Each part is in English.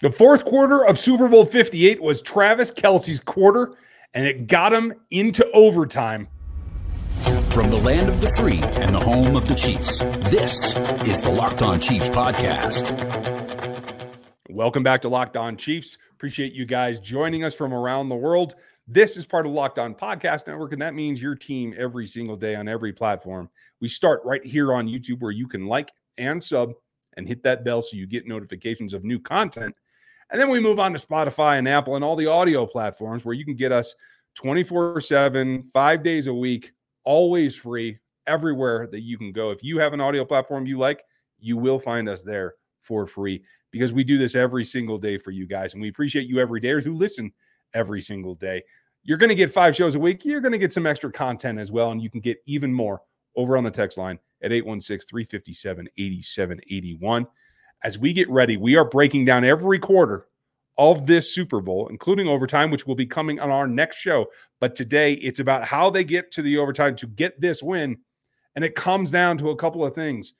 The fourth quarter of Super Bowl 58 was Travis Kelce's quarter, and it got him into overtime. From the land of the free and the home of the Chiefs, this is the Locked On Chiefs podcast. Welcome back to Locked On Chiefs. Appreciate you guys joining us from around the world. This is part of Locked On Podcast Network, and that means your team every single day on every platform. We start right here on YouTube, where you can like and sub and hit that bell so you get notifications of new content. And then we move on to Spotify and Apple and all the audio platforms where you can get us 24 7, five days a week, always free, everywhere that you can go. If you have an audio platform you like, you will find us there for free because we do this every single day for you guys. And we appreciate you every day who listen every single day. You're going to get five shows a week. You're going to get some extra content as well. And you can get even more over on the text line at 816 357 8781 as we get ready, we are breaking down every quarter of this Super Bowl, including overtime, which will be coming on our next show. But today, it's about how they get to the overtime to get this win. And it comes down to a couple of things.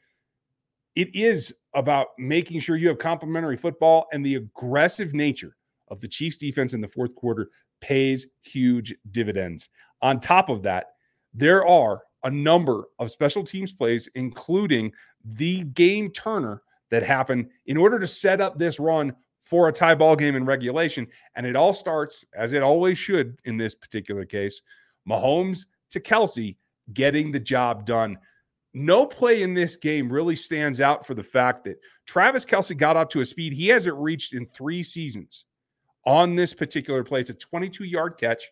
It is about making sure you have complementary football and the aggressive nature of the Chiefs defense in the fourth quarter pays huge dividends. On top of that, there are a number of special teams plays, including the game turner that happened in order to set up this run for a tie ball game in regulation. And it all starts, as it always should in this particular case, Mahomes to Kelce getting the job done. No play in this game really stands out for the fact that Travis Kelce got up to a speed he hasn't reached in three seasons on this particular play. It's a 22 yard catch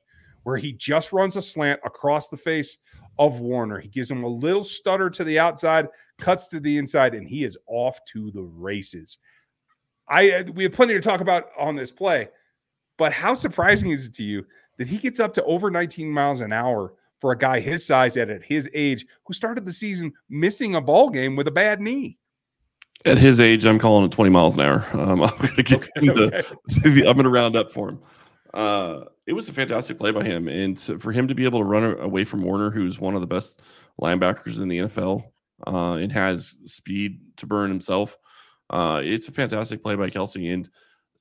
where he just runs a slant across the face of Warner. He gives him a little stutter to the outside, cuts to the inside, and he is off to the races. I uh, we have plenty to talk about on this play, but how surprising is it to you that he gets up to over 19 miles an hour for a guy his size and at his age who started the season missing a ball game with a bad knee? At his age, I'm calling it 20 miles an hour. Um, I'm going to get okay, the, okay. I'm going to round up for him. Uh, it was a fantastic play by him, and for him to be able to run away from Warner, who's one of the best linebackers in the NFL, uh, and has speed to burn himself. Uh, it's a fantastic play by Kelce, and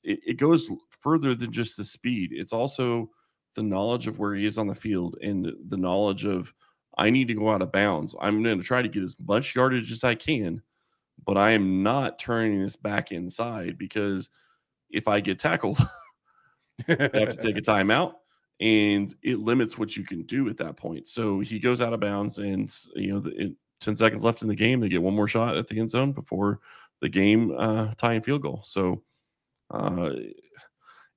it, it, goes further than just the speed. It's also the knowledge of where he is on the field and the knowledge of I need to go out of bounds. I'm going to try to get as much yardage as I can, but I am not turning this back inside because if I get tackled. I have to take a timeout and it limits what you can do at that point. So he goes out of bounds, and you know, the, it, ten seconds left in the game, they get one more shot at the end zone before the game uh, tying field goal. So uh,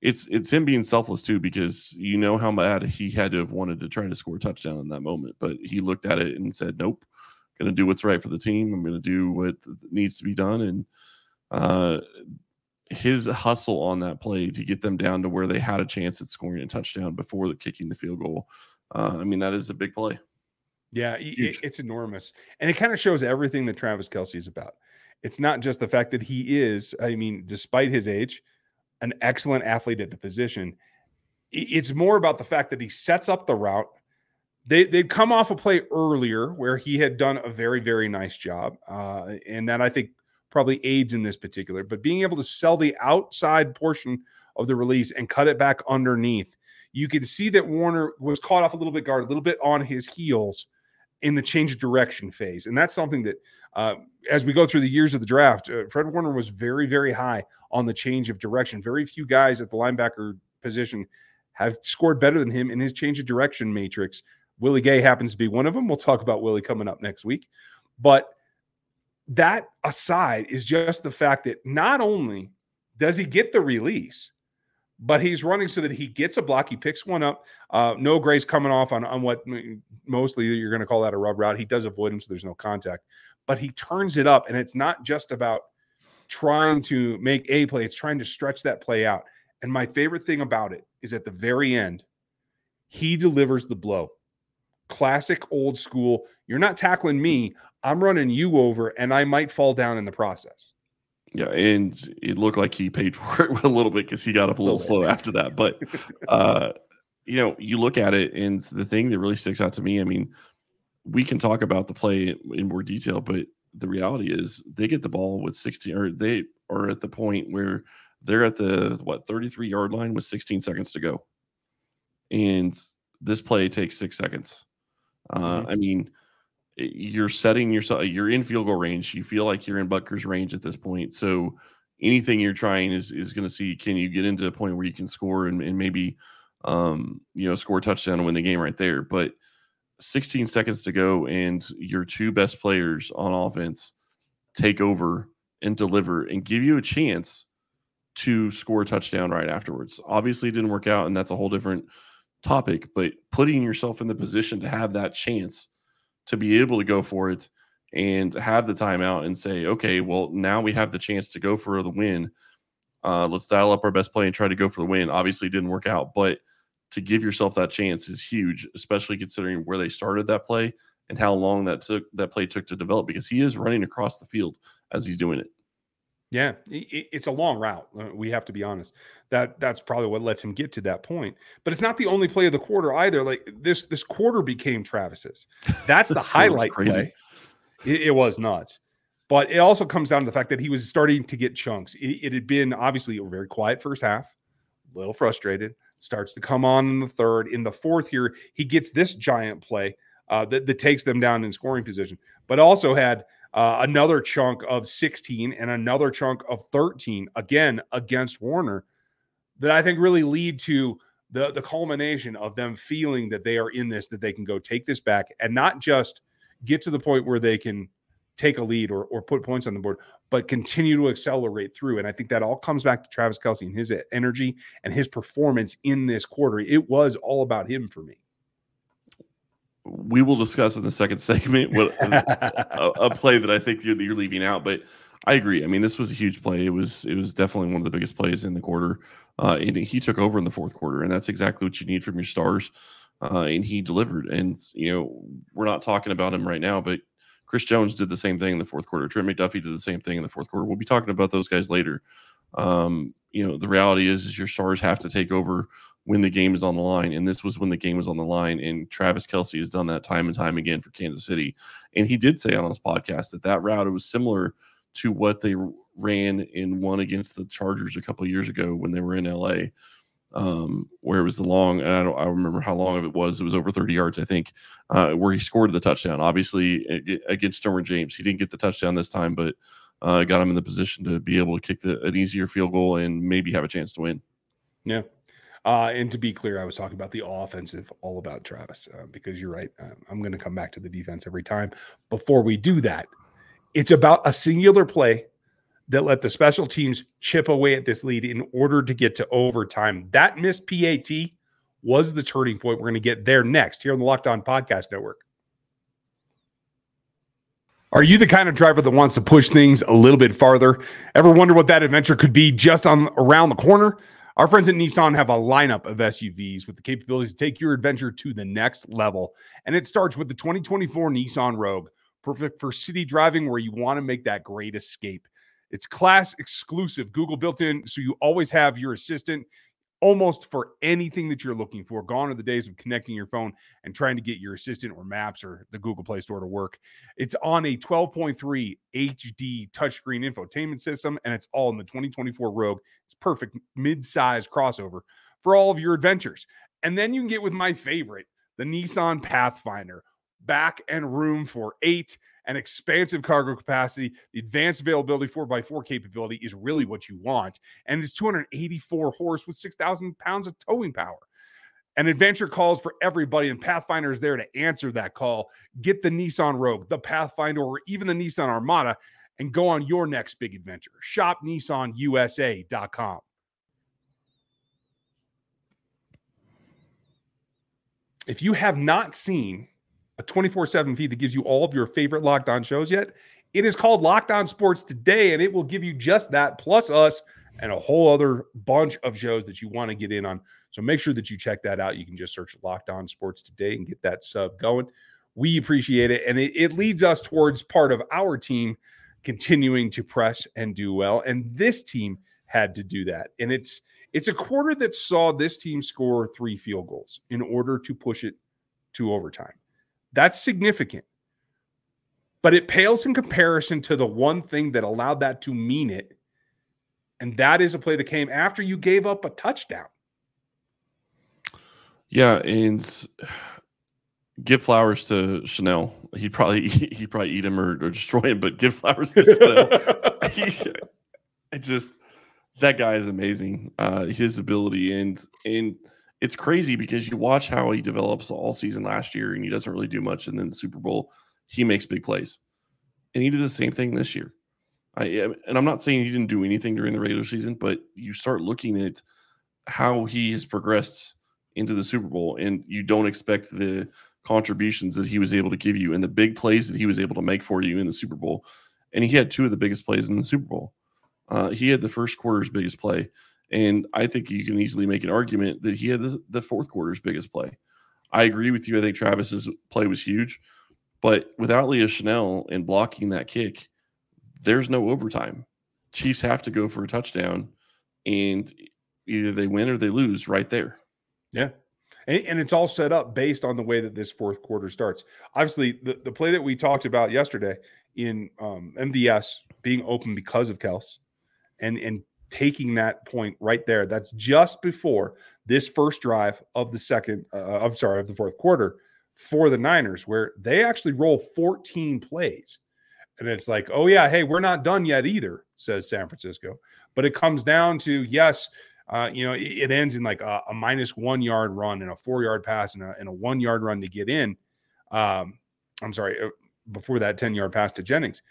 it's it's him being selfless too, because you know how mad he had to have wanted to try to score a touchdown in that moment, but he looked at it and said, "Nope, going to do what's right for the team. I'm going to do what needs to be done." And uh, his hustle on that play to get them down to where they had a chance at scoring a touchdown before the kicking the field goal. Uh, I mean, that is a big play. Yeah, it, it's enormous. And it kind of shows everything that Travis Kelce is about. It's not just the fact that he is, I mean, despite his age, an excellent athlete at the position. It's more about the fact that he sets up the route. They, they'd come off a play earlier where he had done a very, very nice job. Uh, and that I think probably aids in this particular, but being able to sell the outside portion of the release and cut it back underneath, you can see that Warner was caught off a little bit guard, a little bit on his heels in the change of direction phase. And that's something that, uh, as we go through the years of the draft, uh, Fred Warner was very, very high on the change of direction. Very few guys at the linebacker position have scored better than him in his change of direction matrix. Willie Gay happens to be one of them. We'll talk about Willie coming up next week. But that aside is just the fact that not only does he get the release, but he's running so that he gets a block. He picks one up. Uh, Noah Gray's coming off on, on what mostly you're going to call that a rub route. He does avoid him, so there's no contact, but he turns it up. And it's not just about trying to make a play, it's trying to stretch that play out. And my favorite thing about it is at the very end, he delivers the blow. Classic old school. You're not tackling me. I'm running you over and I might fall down in the process. Yeah, and it looked like he paid for it a little bit because he got up a little, slow after that. But uh, you know, you look at it, and the thing that really sticks out to me, I mean, we can talk about the play in more detail, but the reality is they get the ball with 16 or they are at the point where They're at the what 33 yard line with 16 seconds to go, and this play takes six seconds. Uh, mm-hmm. I mean, you're setting yourself. You're in field goal range. You feel like you're in Butker's range at this point. So anything you're trying is is going to see can you get into a point where you can score and, and maybe um, you know score a touchdown and win the game right there. But 16 seconds to go, and your two best players on offense take over and deliver and give you a chance to score a touchdown right afterwards. Obviously, it didn't work out, and that's a whole different topic. But putting yourself in the position to have that chance to be able to go for it and have the timeout and say, okay, well, now we have the chance to go for the win. Uh, let's dial up our best play and try to go for the win. Obviously, didn't work out, but to give yourself that chance is huge, especially considering where they started that play and how long that took that play took to develop because he is running across the field as he's doing it. Yeah, it's a long route. Uh, we have to be honest. That that's probably what lets him get to that point. But it's not the only play of the quarter either. Like this this quarter became Travis's. That's the highlight play. It, it, was nuts. But it also comes down to the fact that he was starting to get chunks. It, it had been obviously a very quiet first half, a little frustrated. Starts to come on in the third. In the fourth here, he gets this giant play uh, that, that takes them down in scoring position, but also had uh, another chunk of 16 and another chunk of 13 again against Warner that I think really lead to the the culmination of them feeling that they are in this, that they can go take this back and not just get to the point where they can take a lead or, or put points on the board, but continue to accelerate through. And I think that all comes back to Travis Kelce and his energy and his performance in this quarter. It was all about him for me we will discuss in the second segment what a, a, play that I think you're, you're, leaving out. But I agree. I mean, this was a huge play. It was it was definitely one of the biggest plays in the quarter, uh, and he took over in the fourth quarter, and that's exactly what you need from your stars. Uh, and he delivered. And you know, we're not talking about him right now, but Chris Jones did the same thing in the fourth quarter. Trent McDuffie did the same thing in the fourth quarter. We'll be talking about those guys later. Um, you know, the reality is, is your stars have to take over when the game is on the line. And this was when the game was on the line. And Travis Kelce has done that time and time again for Kansas City. And he did say on his podcast that that route was similar to what they ran in one against the Chargers a couple years ago when they were in LA, um, where it was the long, and I don't I remember how long of it was. It was over 30 yards, I think, uh, where he scored the touchdown. Obviously, against Derwin James, he didn't get the touchdown this time, but uh, got him in the position to be able to kick the, an easier field goal and maybe have a chance to win. Yeah, uh, and to be clear, I was talking about the offensive, all about Travis, uh, because you're right. Uh, I'm going to come back to the defense every time. Before we do that, it's about a singular play that let the special teams chip away at this lead in order to get to overtime. That missed PAT was the turning point. We're going to get there next here on the Locked On Podcast Network. Are you the kind of driver that wants to push things a little bit farther? Ever wonder what that adventure could be just on around the corner? Our friends at Nissan have a lineup of SUVs with the capabilities to take your adventure to the next level. And it starts with the 2024 Nissan Rogue, perfect for city driving where you want to make that great escape. It's class exclusive, Google built in, so you always have your assistant almost for anything that you're looking for. Gone are the days of connecting your phone and trying to get your assistant or maps or the Google Play Store to work. It's on a 12.3 HD touchscreen infotainment system, and it's all in the 2024 Rogue. It's perfect mid-size crossover for all of your adventures. And then you can get with my favorite, the Nissan Pathfinder back and room for eight and expansive cargo capacity. The advanced availability 4x4 capability is really what you want. And it's 284 horse with 6,000 pounds of towing power. An adventure calls for everybody, and Pathfinder is there to answer that call. Get the Nissan Rogue, the Pathfinder, or even the Nissan Armada and go on your next big adventure. Shop NissanUSA.com. If you have not seen a 24 7 feed that gives you all of your favorite Locked On shows yet. It is called Locked On Sports Today, and it will give you just that, plus us and a whole other bunch of shows that you want to get in on. So make sure that you check that out. You can just search Locked On Sports Today and get that sub going. We appreciate it. And it, it leads us towards part of our team continuing to press and do well. And this team had to do that. And it's it's a quarter that saw this team score three field goals in order to push it to overtime. That's significant. But it pales in comparison to the one thing that allowed that to mean it And that is a play that came after you gave up a touchdown. Yeah, and give flowers to Chenal. He'd probably he'd probably eat him or, or destroy him, but give flowers to Chenal. he, I just that guy is amazing. Uh, his ability and and it's crazy because you watch how he develops all season last year and he doesn't really do much, and then the Super Bowl he makes big plays, and he did the same thing this year. I and I'm not saying he didn't do anything during the regular season, but you start looking at how he has progressed into the Super Bowl, and you don't expect the contributions that he was able to give you and the big plays that he was able to make for you in the Super Bowl. And he had two of the biggest plays in the Super Bowl. Uh, he had the first quarter's biggest play. And I think you can easily make an argument that he had the, the fourth quarter's biggest play. I agree with you. I think Travis's play was huge. But without Leo Chenal and blocking that kick, there's no overtime. Chiefs have to go for a touchdown, and either they win or they lose right there. Yeah. And, and, it's all set up based on the way that this fourth quarter starts. Obviously, the, the play that we talked about yesterday in um, MVS being open because of Kels and, and taking that point right there, that's just before this first drive of the second, uh, I'm sorry, of the fourth quarter for the Niners, where they actually roll 14 plays. And it's like, oh, yeah, hey, we're not done yet either, says San Francisco. But it comes down to, yes, uh, you know, it, it, ends in like a, a, minus one yard run and a four yard pass and a, and a one yard run to get in. Um, I'm sorry, uh, before that 10 yard pass to Jennings.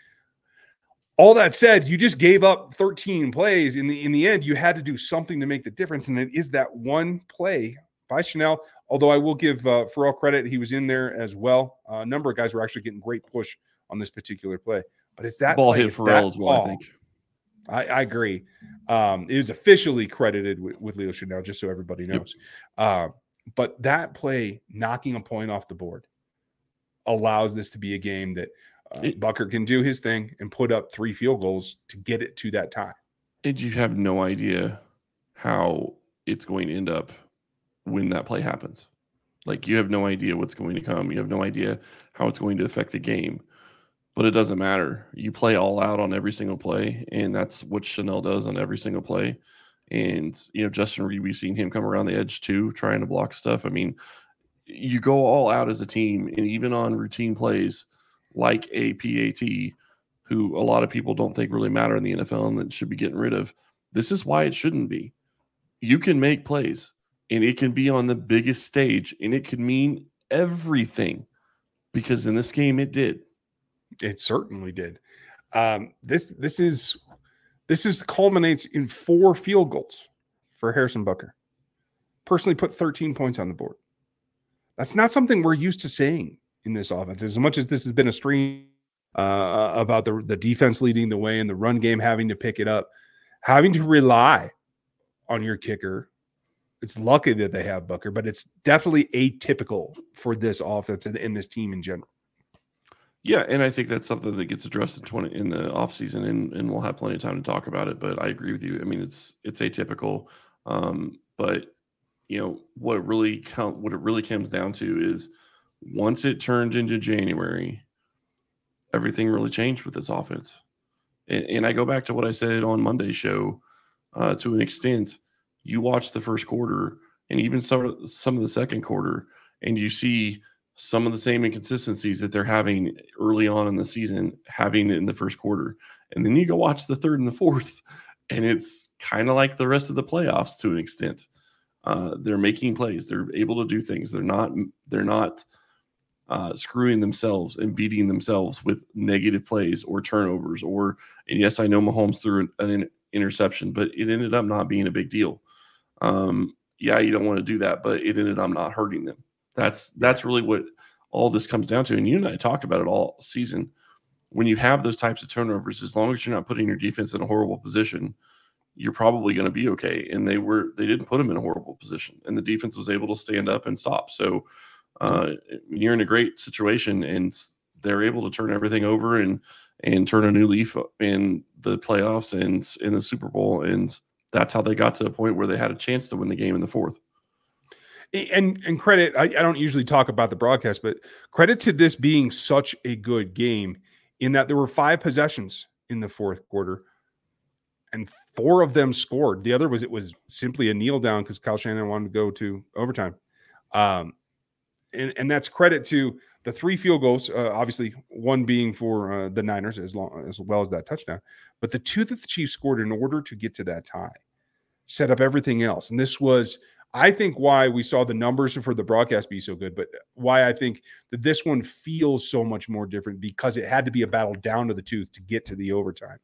All that said, you just gave up 13 plays. In the in the end, you had to do something to make the difference, and it is that one play by Chenal. Although I will give uh, Ferrell credit, he was in there as well. Uh, a number of guys were actually getting great push on this particular play, but it's that ball play, hit Ferrell as well. I think I, I agree. Um, it was officially credited with, with Leo Chenal, just so everybody knows. Yep. Uh, but that play, knocking a point off the board, allows this to be a game that it, Butker can do his thing and put up three field goals to get it to that tie. And you have no idea how it's going to end up when that play happens. Like you have no idea what's going to come. You have no idea how it's going to affect the game but it doesn't matter. You play all out on every single play, and that's what Chenal does on every single play. And you know, Justin Reid, we've seen him come around the edge too, trying to block stuff. I mean, you go all out as a team, and even on routine plays like a PAT, who a lot of people don't think really matter in the NFL and that should be getting rid of. This is why it shouldn't be. You can make plays, and it can be on the biggest stage, and it can mean everything because in this game it did. It certainly did. Um, this this is this is culminates in four field goals for Harrison Butker. Personally, put 13 points on the board. That's not something we're used to saying in this offense. As much as this has been a stream uh, about the the defense leading the way and the run game having to pick it up, having to rely on your kicker. It's lucky that they have Butker, but it's definitely atypical for this offense and, and this team in general. Yeah, and I think that's something that gets addressed in twenty in the off season, and and we'll have plenty of time to talk about it. But I agree with you. I mean, it's it's atypical, um, but you know what really count what it really comes down to is once it turned into January, everything really changed with this offense. And, and I go back to what I said on Monday's show. Uh, to an extent, you watch the first quarter and even some some of the second quarter, and you see some of the same inconsistencies that they're having early on in the season, having in the first quarter. And then you go watch the third and the fourth, and it's kind of like the rest of the playoffs to an extent. Uh, they're making plays. They're able to do things. They're not. They're not uh, screwing themselves and beating themselves with negative plays or turnovers. Or and yes, I know Mahomes threw an, an interception, but it ended up not being a big deal. Um, yeah, you don't want to do that, but it ended up not hurting them. That's that's really what all this comes down to. And you and I talked about it all season. When you have those types of turnovers, as long as you're not putting your defense in a horrible position, you're probably going to be okay. And they were they didn't put them in a horrible position, and the defense was able to stand up and stop. So uh, you're in a great situation, and they're able to turn everything over and and turn a new leaf in the playoffs and in the Super Bowl, and that's how they got to a point where they had a chance to win the game in the fourth and and credit I, I, don't usually talk about the broadcast but credit to this being such a good game in that there were five possessions in the fourth quarter and four of them scored. The other was it was simply a kneel down because Kyle Shanahan wanted to go to overtime. Um, and, and that's credit to the three field goals, uh, obviously one being for uh, the Niners as long as well as that touchdown, but the two that the Chiefs scored in order to get to that tie set up everything else. And this was, I think, why we saw the numbers for the broadcast be so good, but why I think that this one feels so much more different because it had to be a battle down to the tooth to get to the overtime.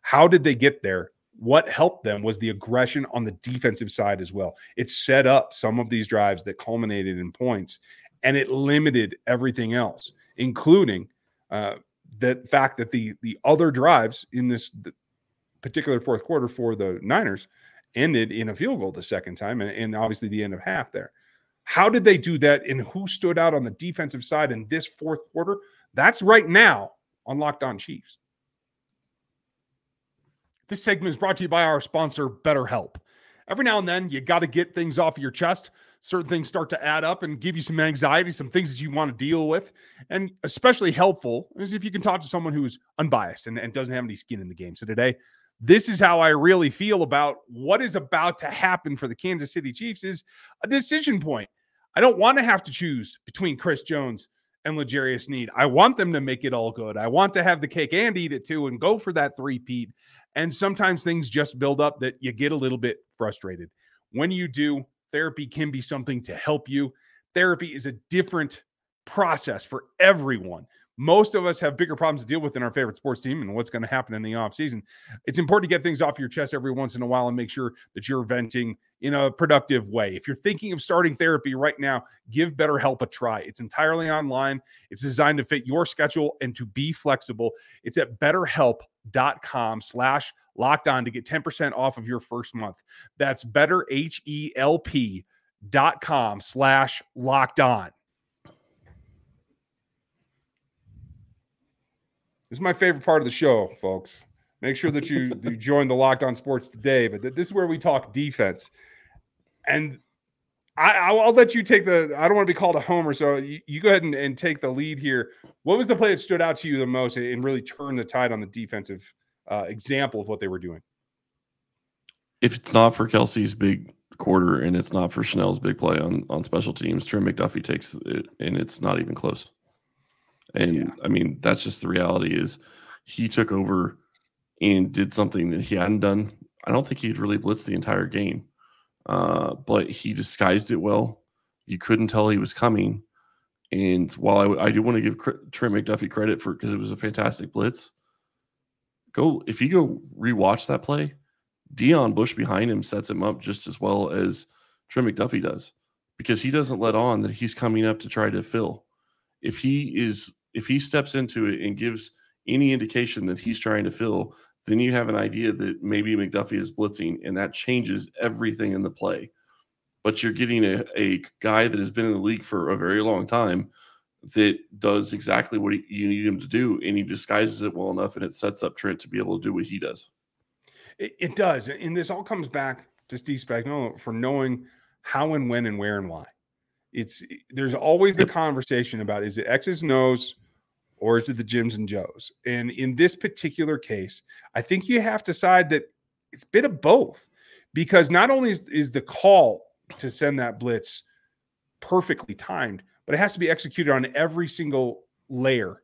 How did they get there? What helped them was the aggression on the defensive side as well. It set up some of these drives that culminated in points and it limited everything else, including uh, the fact that the the other drives in this particular fourth quarter for the Niners ended in a field goal the second time, and, and obviously the end of half there. How did they do that, and who stood out on the defensive side in this fourth quarter? That's right now on Locked On Chiefs. This segment is brought to you by our sponsor, BetterHelp. Every now and then, you got to get things off of your chest certain things start to add up and give you some anxiety, some things that you want to deal with. And especially helpful is if you can talk to someone who's unbiased and, and doesn't have any skin in the game. So today, this is how I really feel about what is about to happen for the Kansas City Chiefs is a decision point. I don't want to have to choose between Chris Jones and L'Jarius Sneed. I want them to make it all good. I want to have the cake and eat it too and go for that three-peat. And sometimes things just build up that you get a little bit frustrated. When you do, Therapy can be something to help you. Therapy is a different process for everyone. Most of us have bigger problems to deal with in our favorite sports team and what's going to happen in the offseason. It's important to get things off your chest every once in a while and make sure that you're venting in a productive way. If you're thinking of starting therapy right now, give BetterHelp a try. It's entirely online. It's designed to fit your schedule and to be flexible. It's at betterhelp.com slash locked on to get 10% off of your first month. That's better H-E-L-P dot com slash locked on. This is my favorite part of the show, folks. Make sure that you, you join the Locked On Sports today. But this is where we talk defense. And I, will let you take the. I don't want to be called a homer, so you, you go ahead and, and, take the lead here. What was the play that stood out to you the most and really turned the tide on the defensive uh, example of what they were doing. If it's not for Kelce's big quarter and it's not for Chenal's big play on on special teams, Trent McDuffie takes it, and it's not even close. And yeah. I mean, that's just the reality. Is he took over and did something that he hadn't done. I don't think he'd really blitzed the entire game, uh, but he disguised it well. You couldn't tell he was coming. And while I, I do want to give Trent McDuffie credit for because it was a fantastic blitz, go if you go rewatch that play, Deon Bush behind him sets him up just as well as Trent McDuffie does because he doesn't let on that he's coming up to try to fill. If he is if he steps into it and gives any indication that he's trying to fill, then you have an idea that maybe McDuffie is blitzing, and that changes everything in the play. But you're getting a, a guy that has been in the league for a very long time that does exactly what he, you need him to do, and he disguises it well enough, and it sets up Trent to be able to do what he does. It, it does, and this all comes back to Steve Spagnuolo for knowing how and when and where and why. It's there's always the conversation about is it X's and O's or is it the Jims and Joes? And in this particular case, I think you have to side that it's a bit of both because not only is, is the call to send that blitz perfectly timed, but it has to be executed on every single layer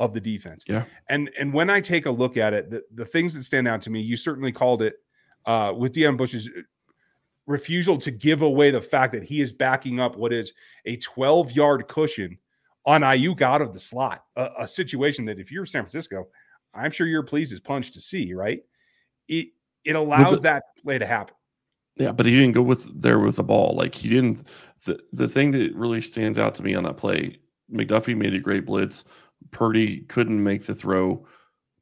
of the defense. Yeah. And and when I take a look at it, the, the things that stand out to me, you certainly called it uh, with Deon Bush's uh, refusal to give away the fact that he is backing up what is a 12 yard cushion on Aiyuk out of the slot, a, a, situation that if you're San Francisco, I'm sure you're pleased as punch to see, right? It it allows that play to happen. Yeah, but he didn't go with there with the ball. Like he didn't. The the thing that really stands out to me on that play, McDuffie made a great blitz. Purdy couldn't make the throw,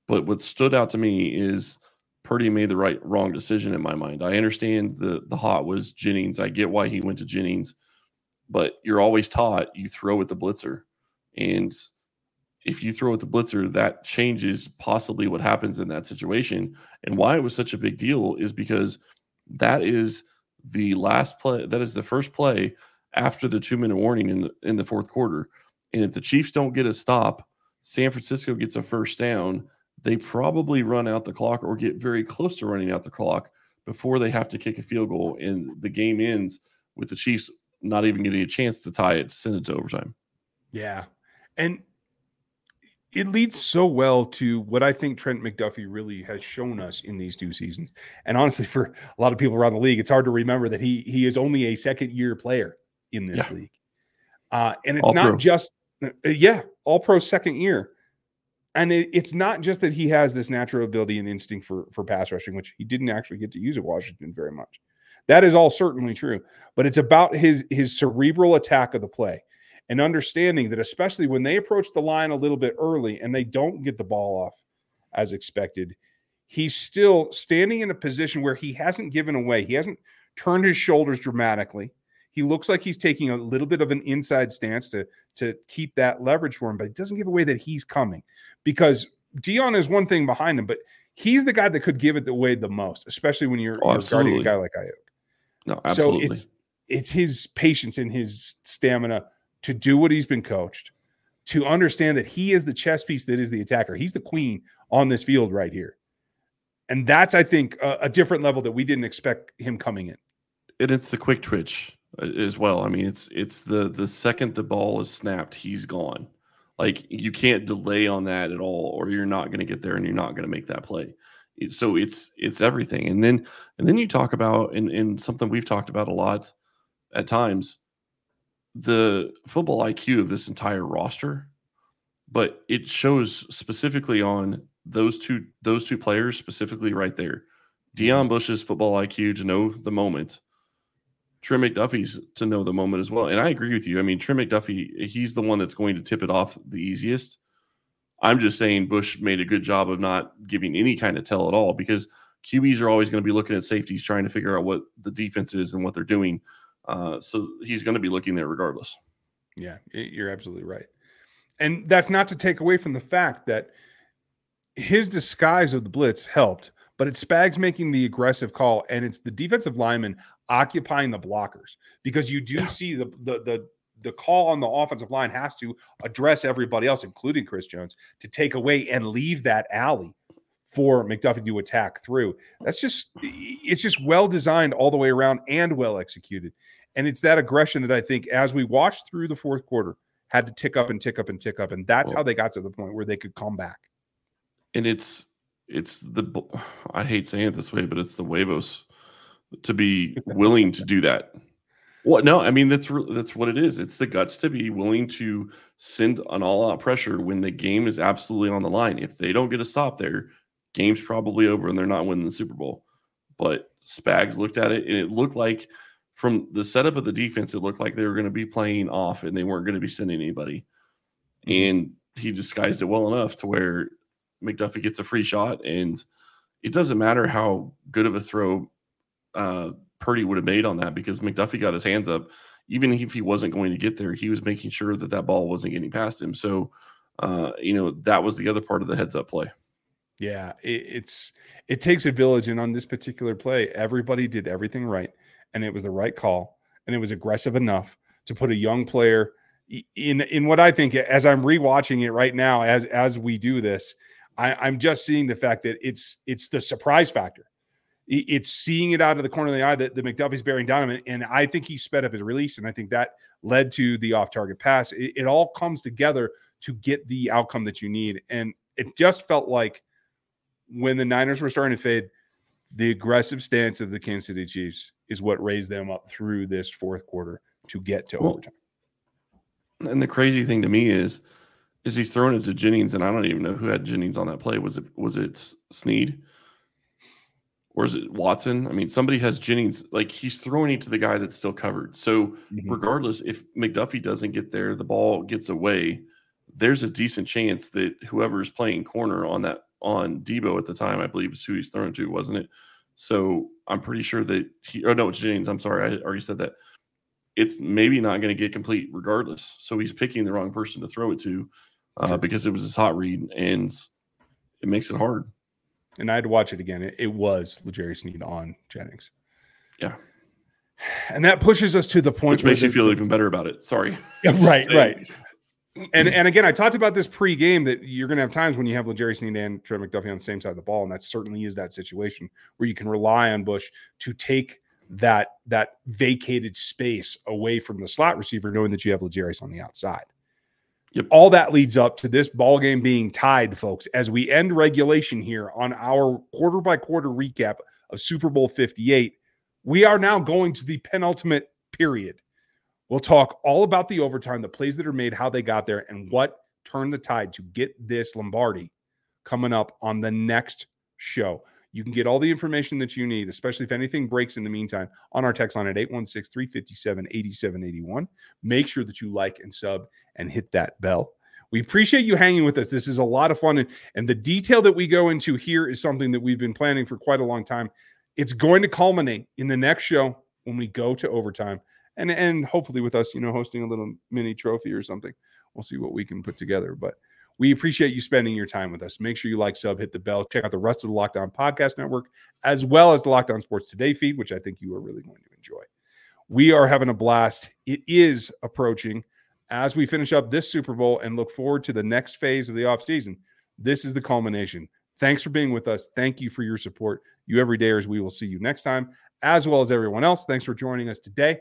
but what stood out to me is Purdy made the right wrong decision in my mind. I understand the the hot was Jennings. I get why he went to Jennings, but you're always taught you throw with the blitzer, and if you throw with the blitzer, that changes possibly what happens in that situation. And why it was such a big deal is because that is the last play. That is the first play after the two minute warning in the in the fourth quarter. And if the Chiefs don't get a stop, San Francisco gets a first down. they probably run out the clock or get very close to running out the clock before they have to kick a field goal, and the game ends with the Chiefs not even getting a chance to tie it send it to overtime. Yeah, and it leads so well to what I think Trent McDuffie really has shown us in these two seasons. And honestly, for a lot of people around the league, it's hard to remember that he he is only a second year player in this yeah. league. Uh, and it's all not pro. just uh, yeah, all pro second year. And it, it's not just that he has this natural ability and instinct for for pass rushing, which he didn't actually get to use at Washington very much. That is all certainly true, but it's about his his cerebral attack of the play and understanding that especially when they approach the line a little bit early and they don't get the ball off as expected, he's still standing in a position where he hasn't given away. He hasn't turned his shoulders dramatically. He looks like he's taking a little bit of an inside stance to to keep that leverage for him, but it doesn't give away that he's coming because Deon is one thing behind him, but he's the guy that could give it away the most, especially when you're, oh, you're guarding a guy like Aiyuk. No, absolutely. So it's it's his patience and his stamina to do what he's been coached, to understand that he is the chess piece that is the attacker. He's the queen on this field right here. And that's, I think, a, a different level that we didn't expect him coming in. And it's the quick twitch uh, as well. I mean, it's it's the the second the ball is snapped, he's gone. Like you can't delay on that at all, or you're not going to get there, and you're not going to make that play. So it's it's everything. And then and then you talk about and, and something we've talked about a lot at times the football IQ of this entire roster, but it shows specifically on those two those two players specifically right there. Deon Bush's football IQ to know the moment. Trent McDuffie's to know the moment as well. And I agree with you. I mean, Trent McDuffie, he's the one that's going to tip it off the easiest. I'm just saying Bush made a good job of not giving any kind of tell at all because QBs are always going to be looking at safeties, trying to figure out what the defense is and what they're doing. Uh, so he's going to be looking there regardless. Yeah, you're absolutely right. And that's not to take away from the fact that his disguise of the blitz helped, but it's Spags making the aggressive call and it's the defensive lineman occupying the blockers because you do yeah. see the, the the the call on the offensive line has to address everybody else, including Chris Jones, to take away and leave that alley for McDuffie to attack through. That's just it's just well designed all the way around and well executed. And it's that aggression that I think as we watched through the fourth quarter had to tick up and tick up and tick up and that's how they got to the point where they could come back. And it's it's the I hate saying it this way but it's the huevos to be willing to do that. Well, no, I mean that's that's what it is. It's the guts to be willing to send an all-out pressure when the game is absolutely on the line. If they don't get a stop there, game's probably over and they're not winning the Super Bowl. But Spags looked at it and it looked like from the setup of the defense, it looked like they were going to be playing off and they weren't going to be sending anybody. Mm-hmm. And he disguised it well enough to where McDuffie gets a free shot. And it doesn't matter how good of a throw uh, Purdy would have made on that because McDuffie got his hands up. Even if he wasn't going to get there, he was making sure that that ball wasn't getting past him. So, uh, you know, that was the other part of the heads up play. Yeah, it, it's it takes a village, and on this particular play, everybody did everything right, and it was the right call, and it was aggressive enough to put a young player in in what I think as I'm rewatching it right now as as we do this, I, I'm just seeing the fact that it's it's the surprise factor. It's seeing it out of the corner of the eye that the McDuffie's bearing down on him, and I think he sped up his release, and I think that led to the off-target pass. It, it all comes together to get the outcome that you need, and it just felt like when the Niners were starting to fade, the aggressive stance of the Kansas City Chiefs is what raised them up through this fourth quarter to get to well, overtime. And the crazy thing to me is, is he's throwing it to Jennings, and I don't even know who had Jennings on that play. Was it was it Sneed? Or is it Watson? I mean, somebody has Jennings, like he's throwing it to the guy that's still covered. So, mm-hmm. regardless, if McDuffie doesn't get there, the ball gets away, there's a decent chance that whoever's playing corner on that on Deebo at the time, I believe is who he's thrown to, wasn't it? So I'm pretty sure that he, oh no, it's James. I'm sorry. I already said that. It's maybe not going to get complete regardless. So he's picking the wrong person to throw it to uh, because it was his hot read and it makes it hard. And I had to watch it again. It, it was L'Jarius Sneed on Jennings. Yeah. And that pushes us to the point which makes you feel even better about it. Sorry. Yeah, right, right. And and again, I talked about this pre-game that you're going to have times when you have L'Jarius Sneed and Trent McDuffie on the same side of the ball, and that certainly is that situation where you can rely on Bush to take that that vacated space away from the slot receiver, knowing that you have L'Jarius on the outside. Yep. All that leads up to this ball game being tied, folks. As we end regulation here on our quarter by quarter recap of Super Bowl 58, we are now going to the penultimate period. We'll talk all about the overtime, the plays that are made, how they got there, and what turned the tide to get this Lombardi coming up on the next show. You can get all the information that you need, especially if anything breaks in the meantime, on our text line at 816 357 8781. Make sure that you like and sub and hit that bell. We appreciate you hanging with us. This is a lot of fun. And, and the detail that we go into here is something that we've been planning for quite a long time. It's going to culminate in the next show when we go to overtime and and hopefully with us, you know, hosting a little mini trophy or something. We'll see what we can put together. But we appreciate you spending your time with us. Make sure you like, sub, hit the bell, check out the rest of the Locked On Podcast Network, as well as the Locked On Sports Today feed, which I think you are really going to enjoy. We are having a blast. It is approaching as we finish up this Super Bowl and look forward to the next phase of the offseason. This is the culmination. Thanks for being with us. Thank you for your support. You every day, as we will see you next time, as well as everyone else. Thanks for joining us today